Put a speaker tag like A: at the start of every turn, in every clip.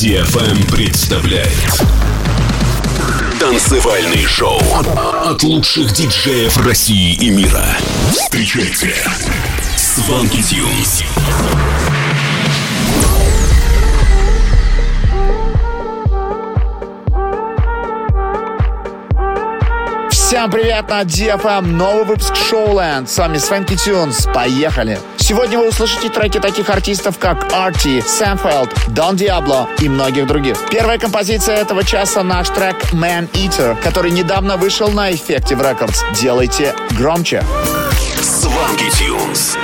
A: DFM представляет Танцевальный шоу от лучших диджеев России и мира. Встречайте Сванки Тюнс.
B: Всем привет на DFM, новый выпуск Showland. С вами Свенки Тюнс. Поехали! Сегодня вы услышите треки таких артистов, как Арти, Сэмфелд, Дон Диабло и многих других. Первая композиция этого часа наш трек Man Eater, который недавно вышел на Effective Records. Делайте громче.
A: Сванки Тюнс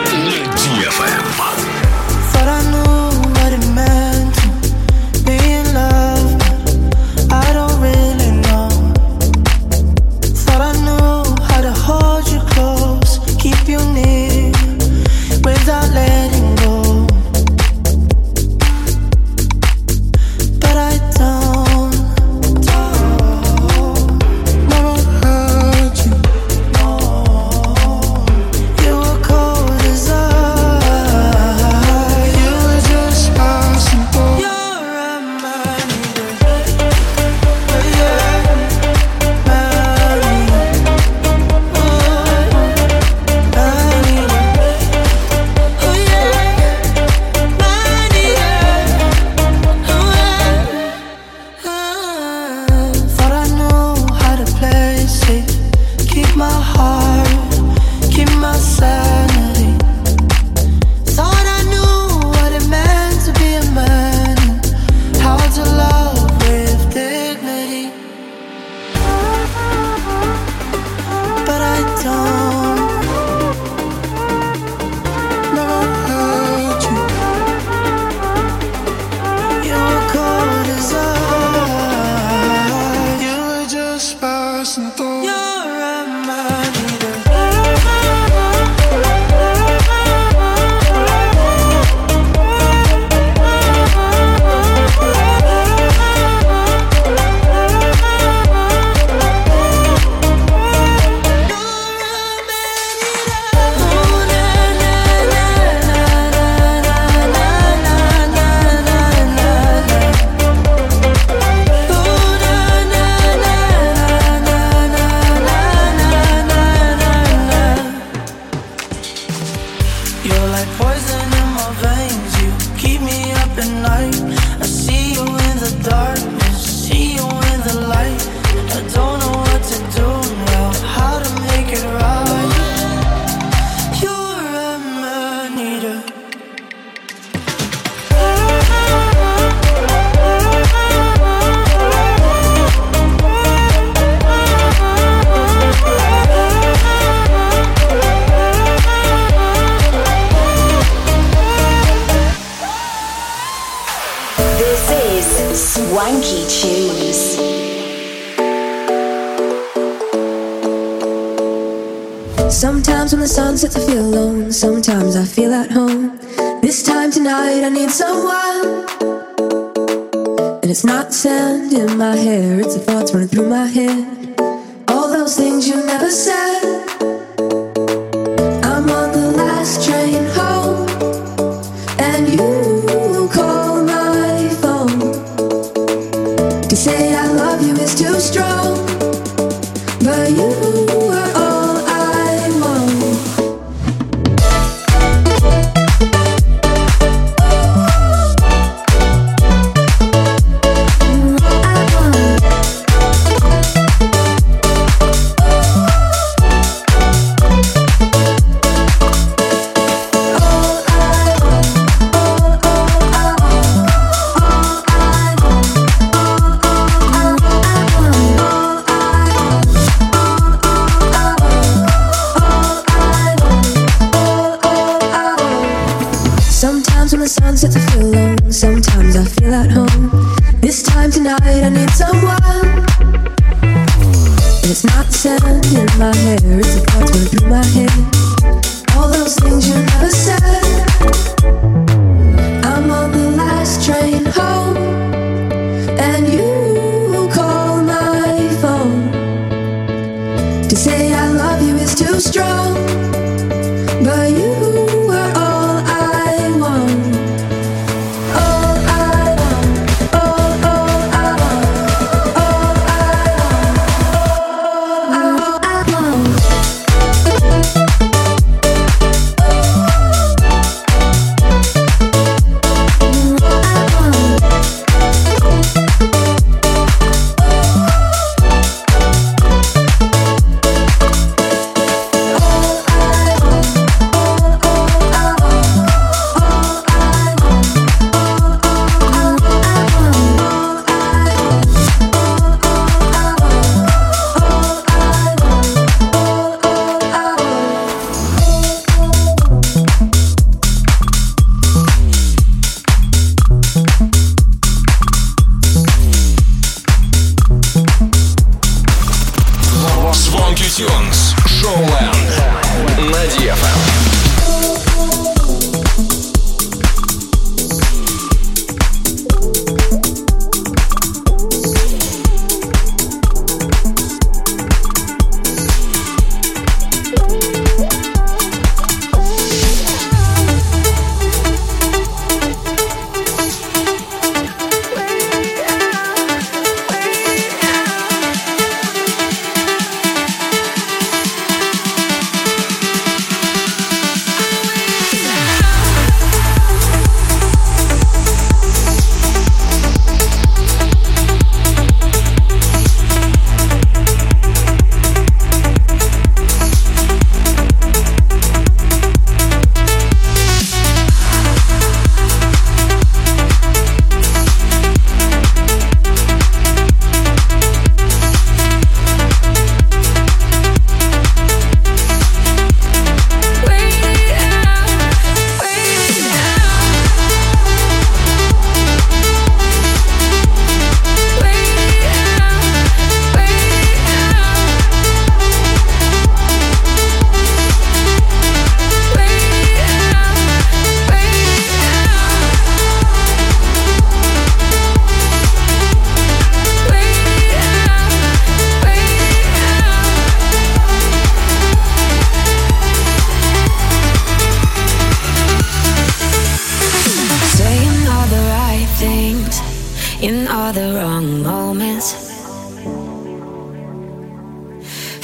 A: DFM.
C: all the wrong moments.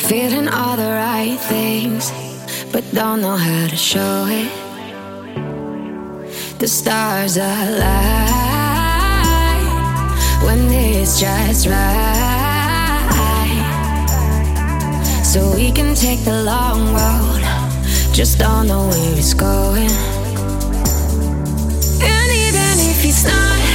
C: Feeling all the right things, but don't know how to show it. The stars align when it's just right. So we can take the long road, just don't know where it's going. And even if it's not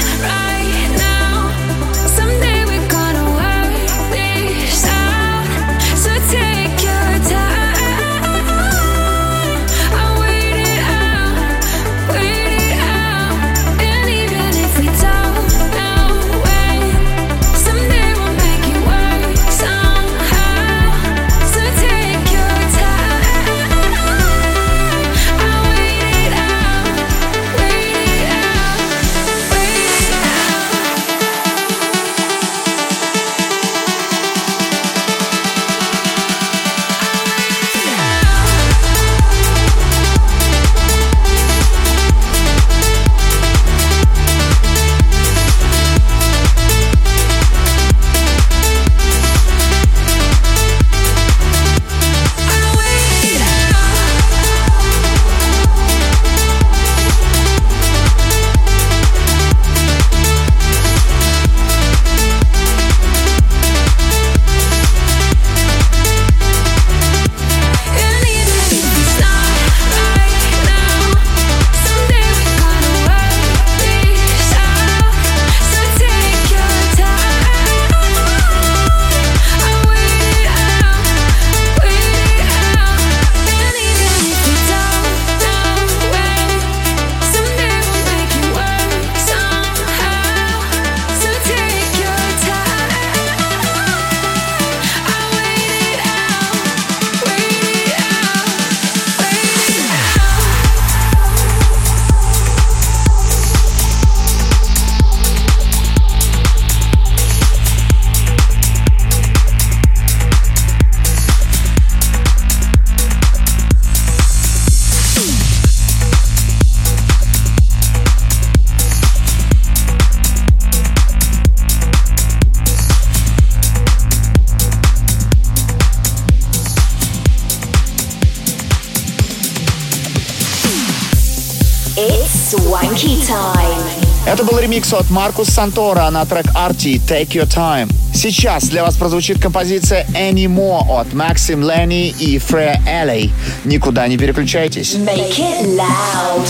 B: Это был ремикс от Маркус Сантора на трек Arty Take Your Time. Сейчас для вас прозвучит композиция Anymore от Максим Ленни и Фре Элей. Никуда не переключайтесь. Make it loud.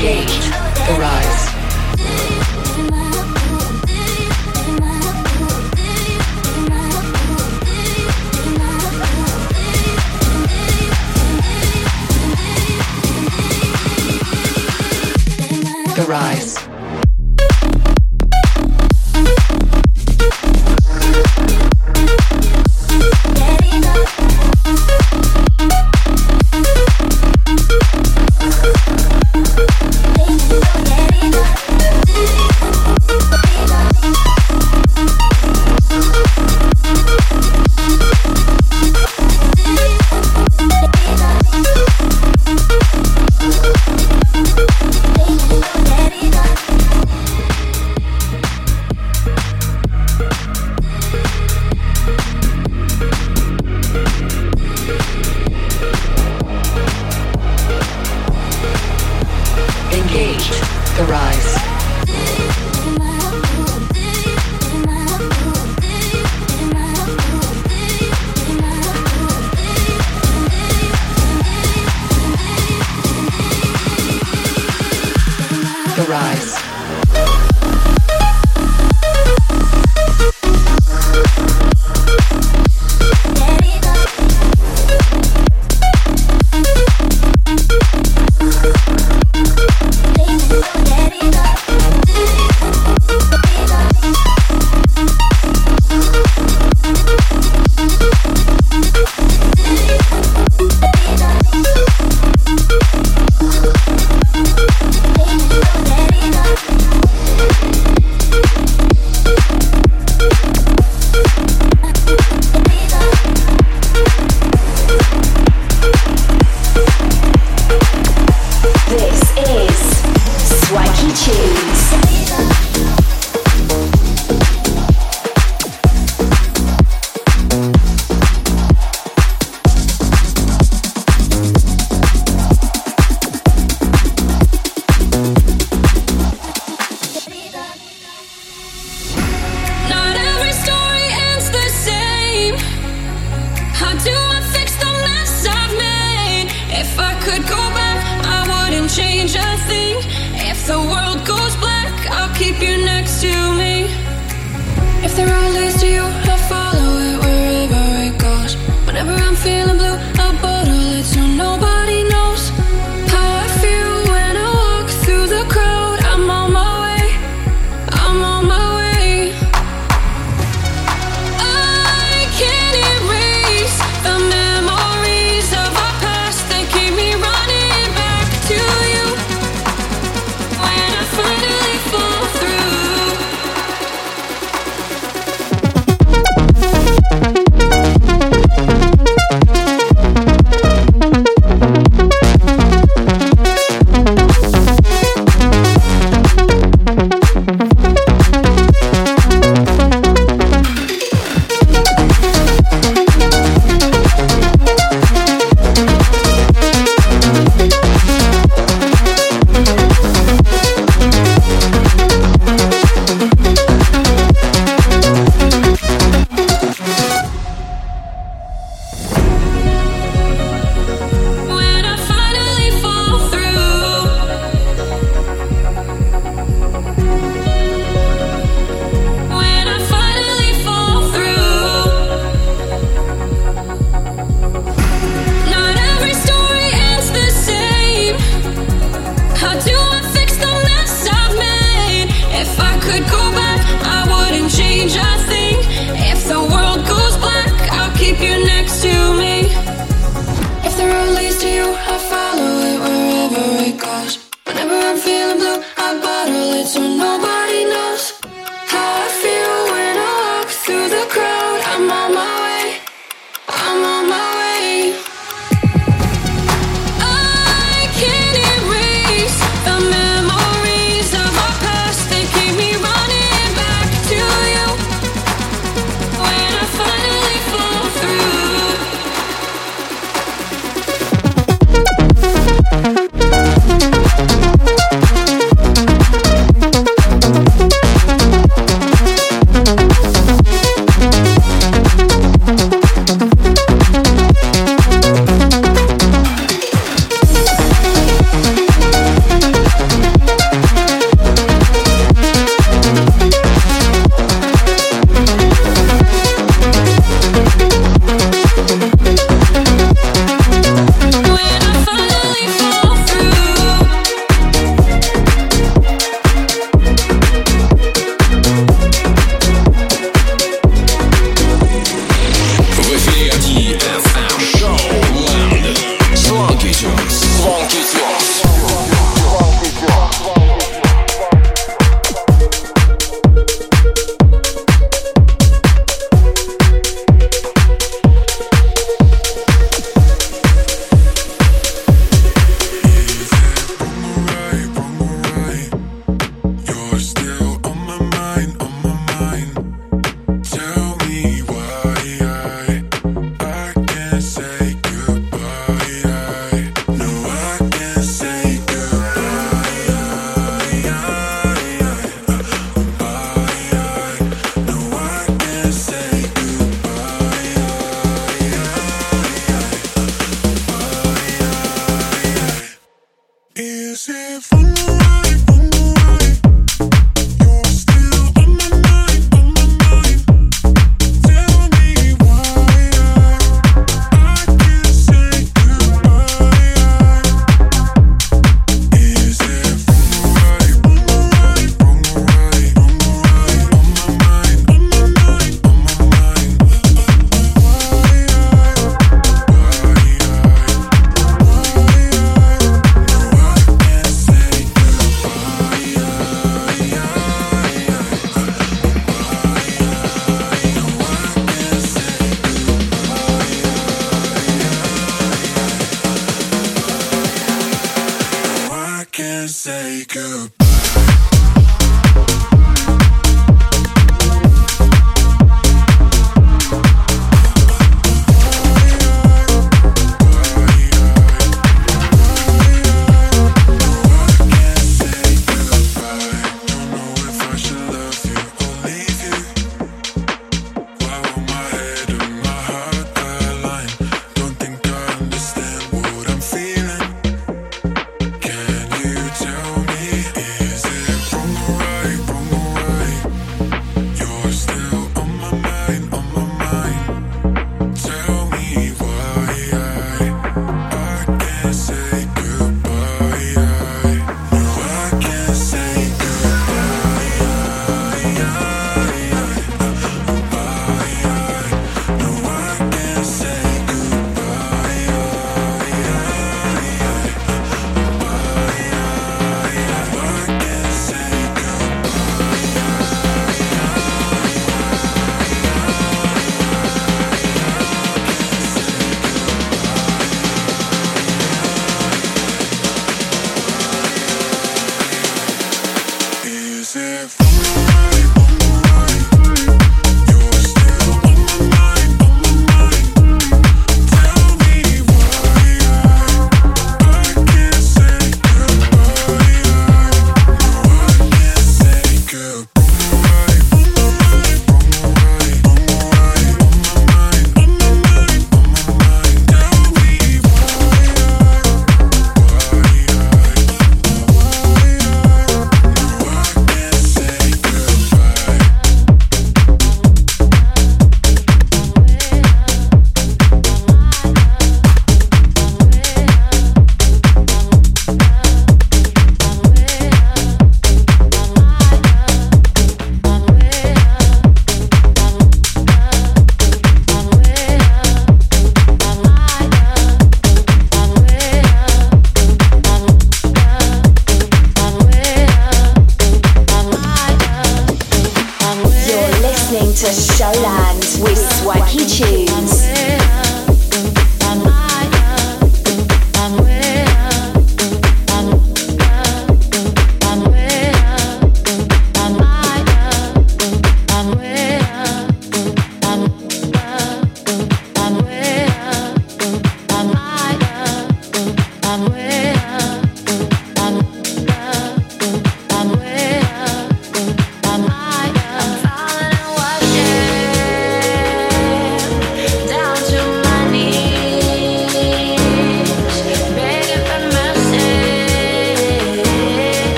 D: engaged.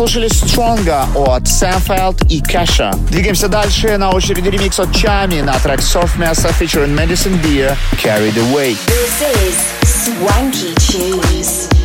D: слушали Stronger от Samfeld и Kesha. Двигаемся дальше. На очереди ремикс от Chami на трек Soft Mesa featuring Medicine Beer Carried Away.
E: This is Swanky Cheese.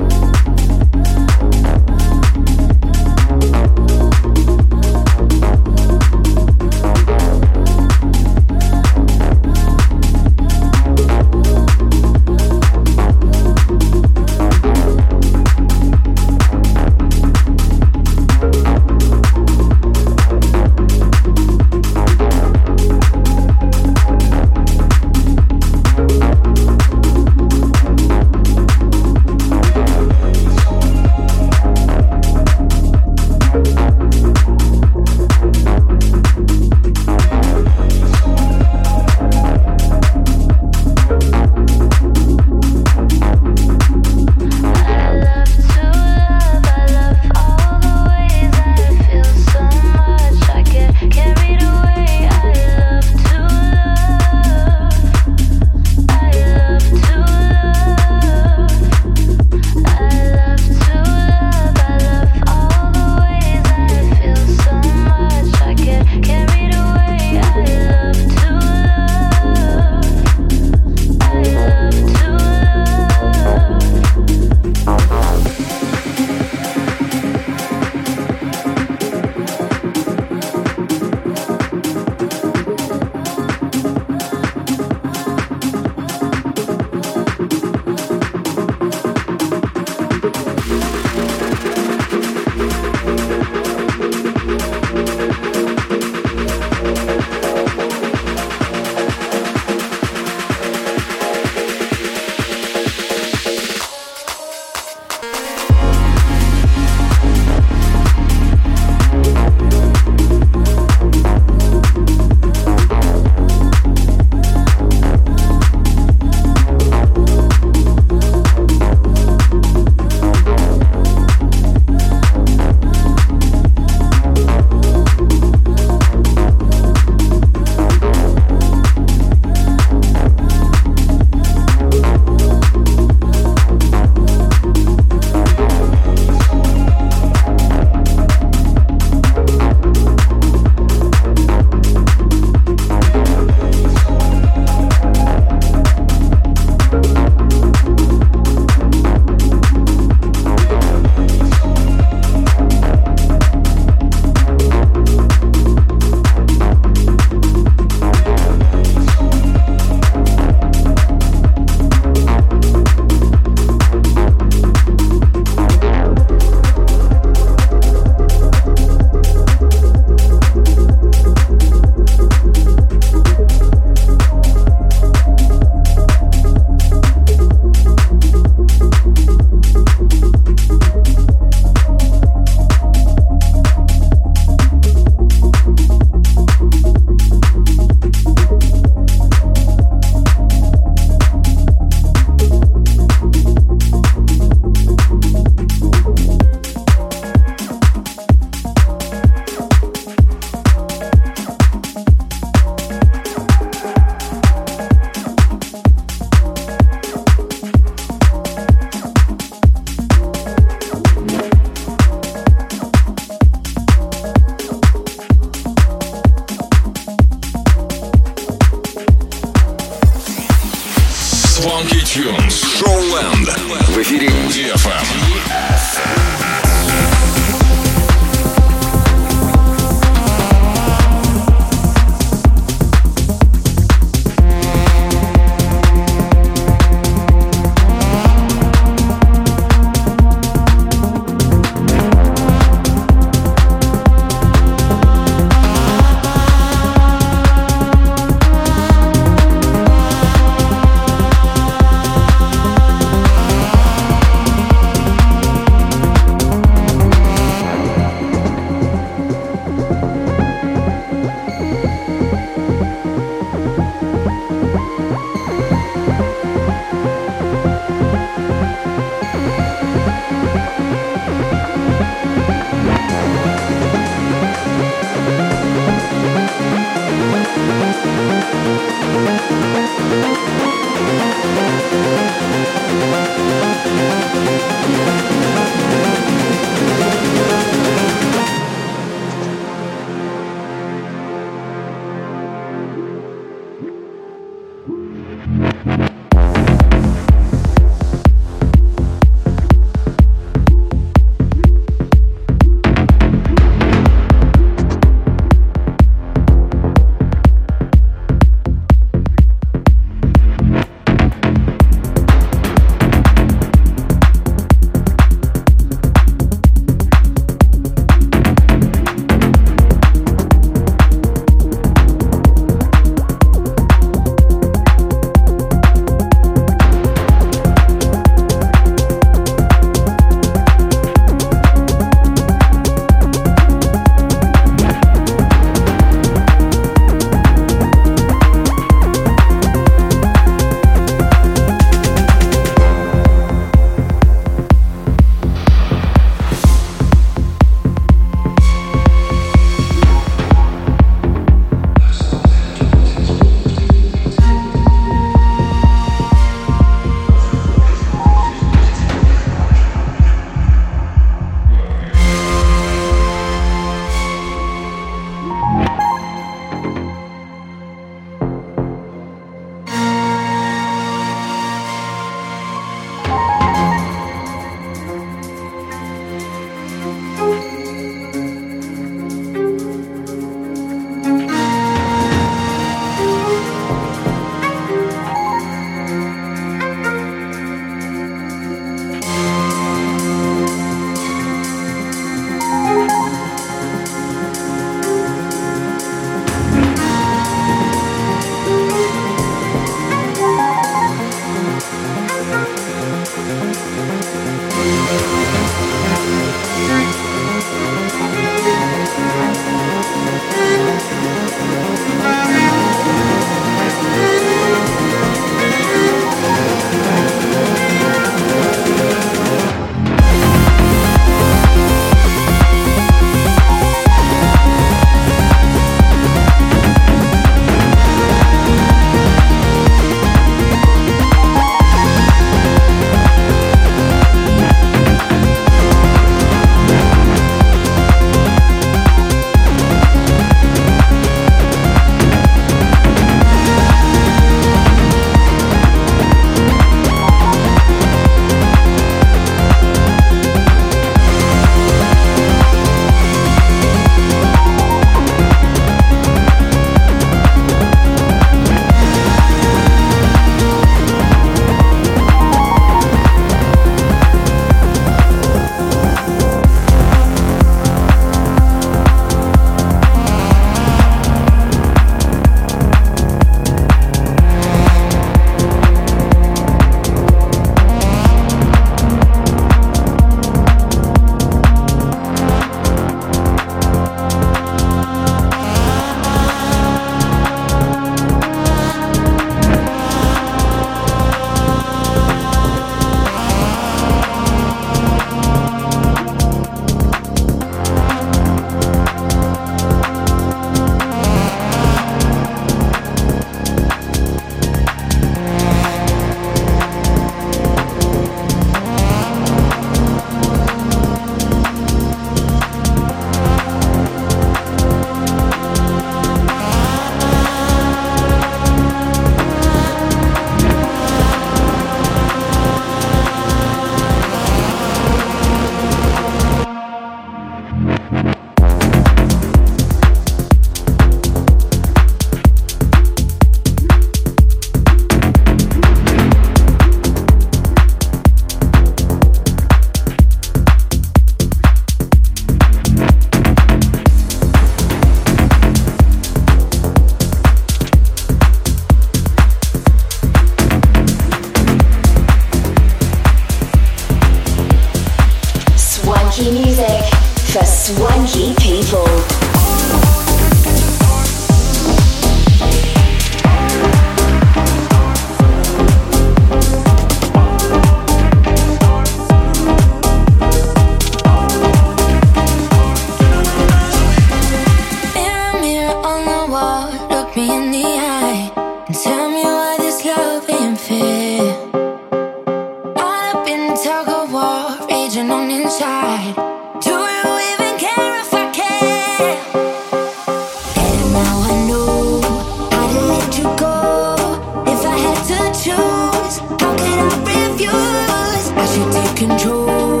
F: true.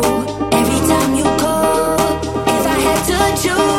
F: Every time you call, if I had to
B: choose.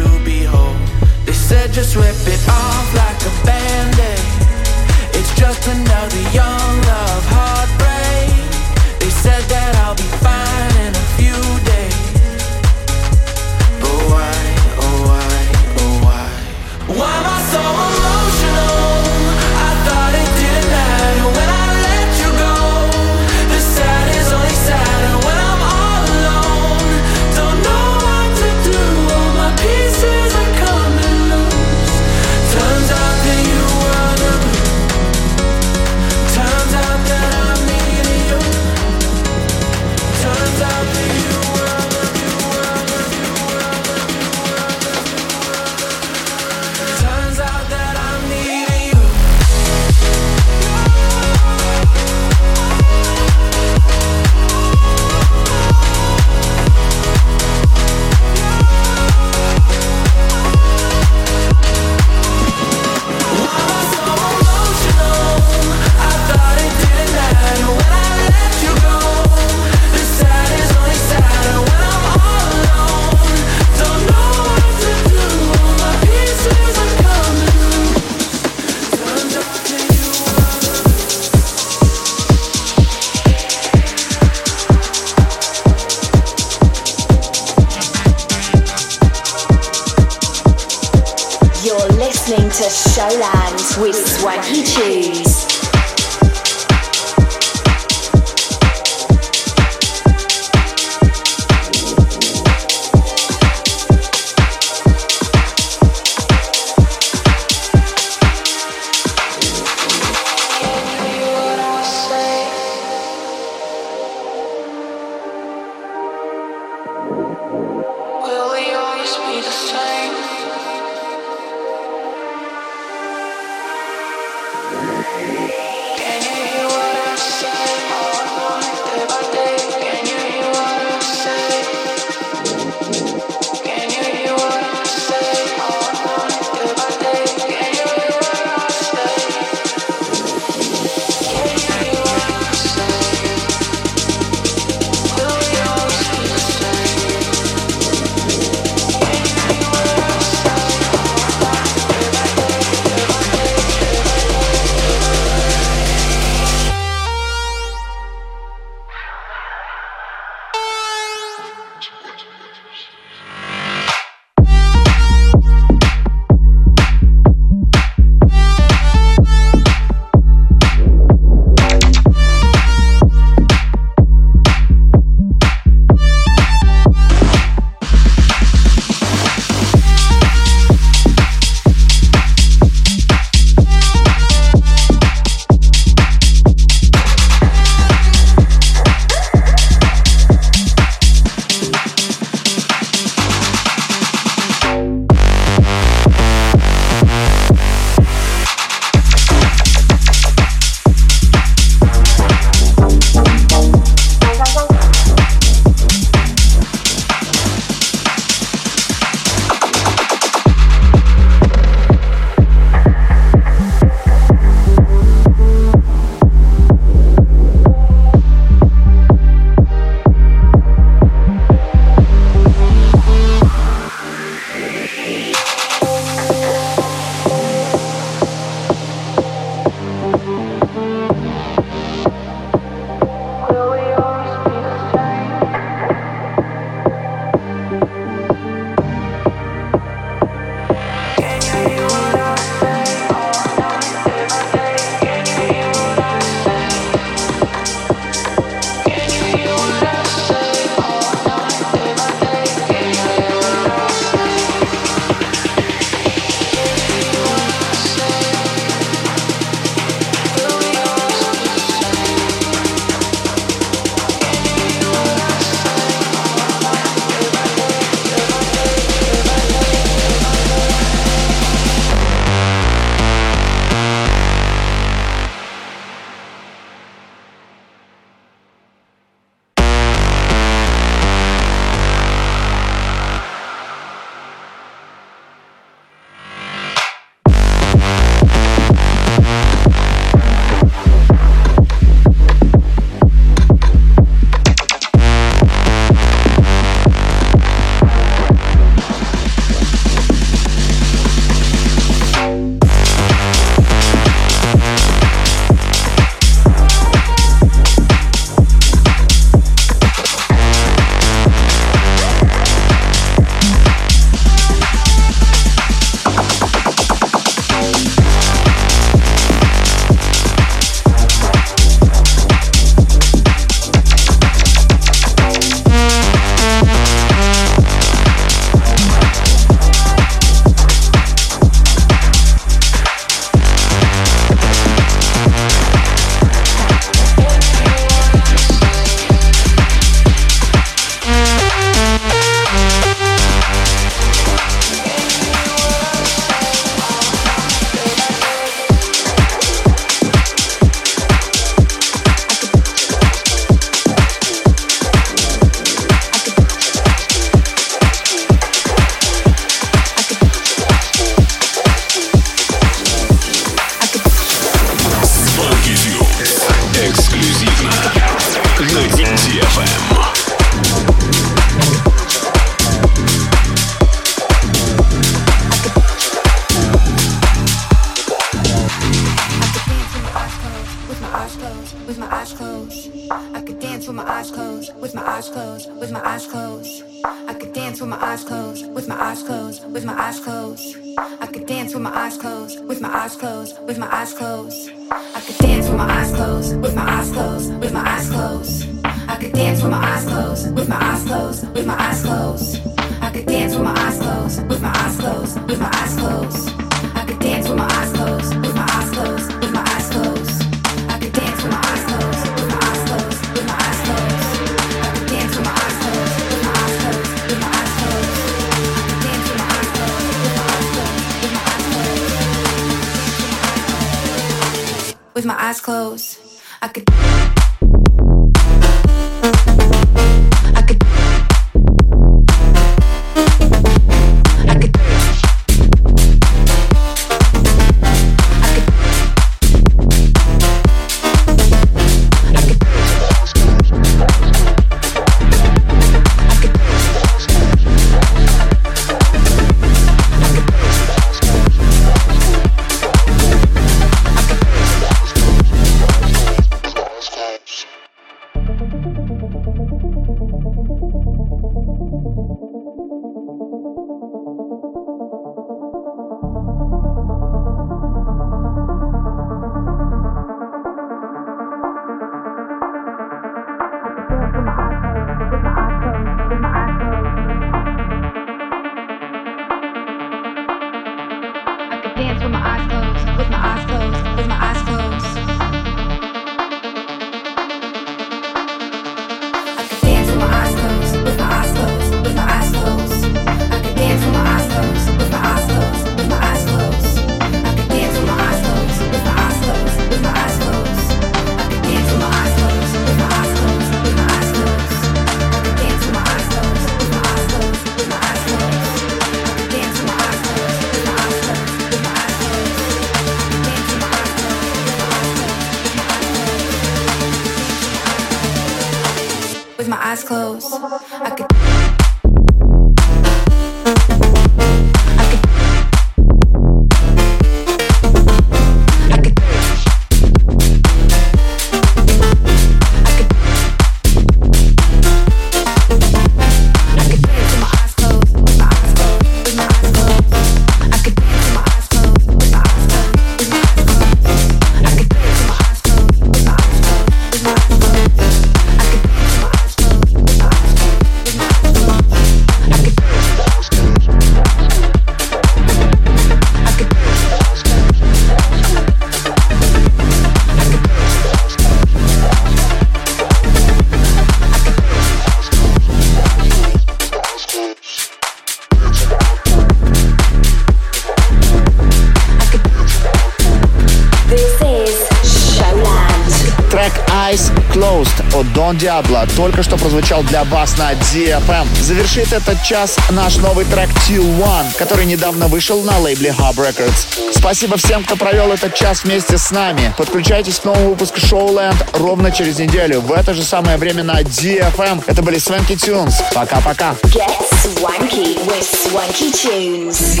B: Дон Диабло только что прозвучал для вас на DFM. Завершит этот час наш новый трек Till One, который недавно вышел на лейбле Hub Records. Спасибо всем, кто провел этот час вместе с нами. Подключайтесь к новому выпуску Showland ровно через неделю в это же самое время на DFM. Это были Swanky Tunes. Пока-пока.
E: Get swanky with Swanky Tunes.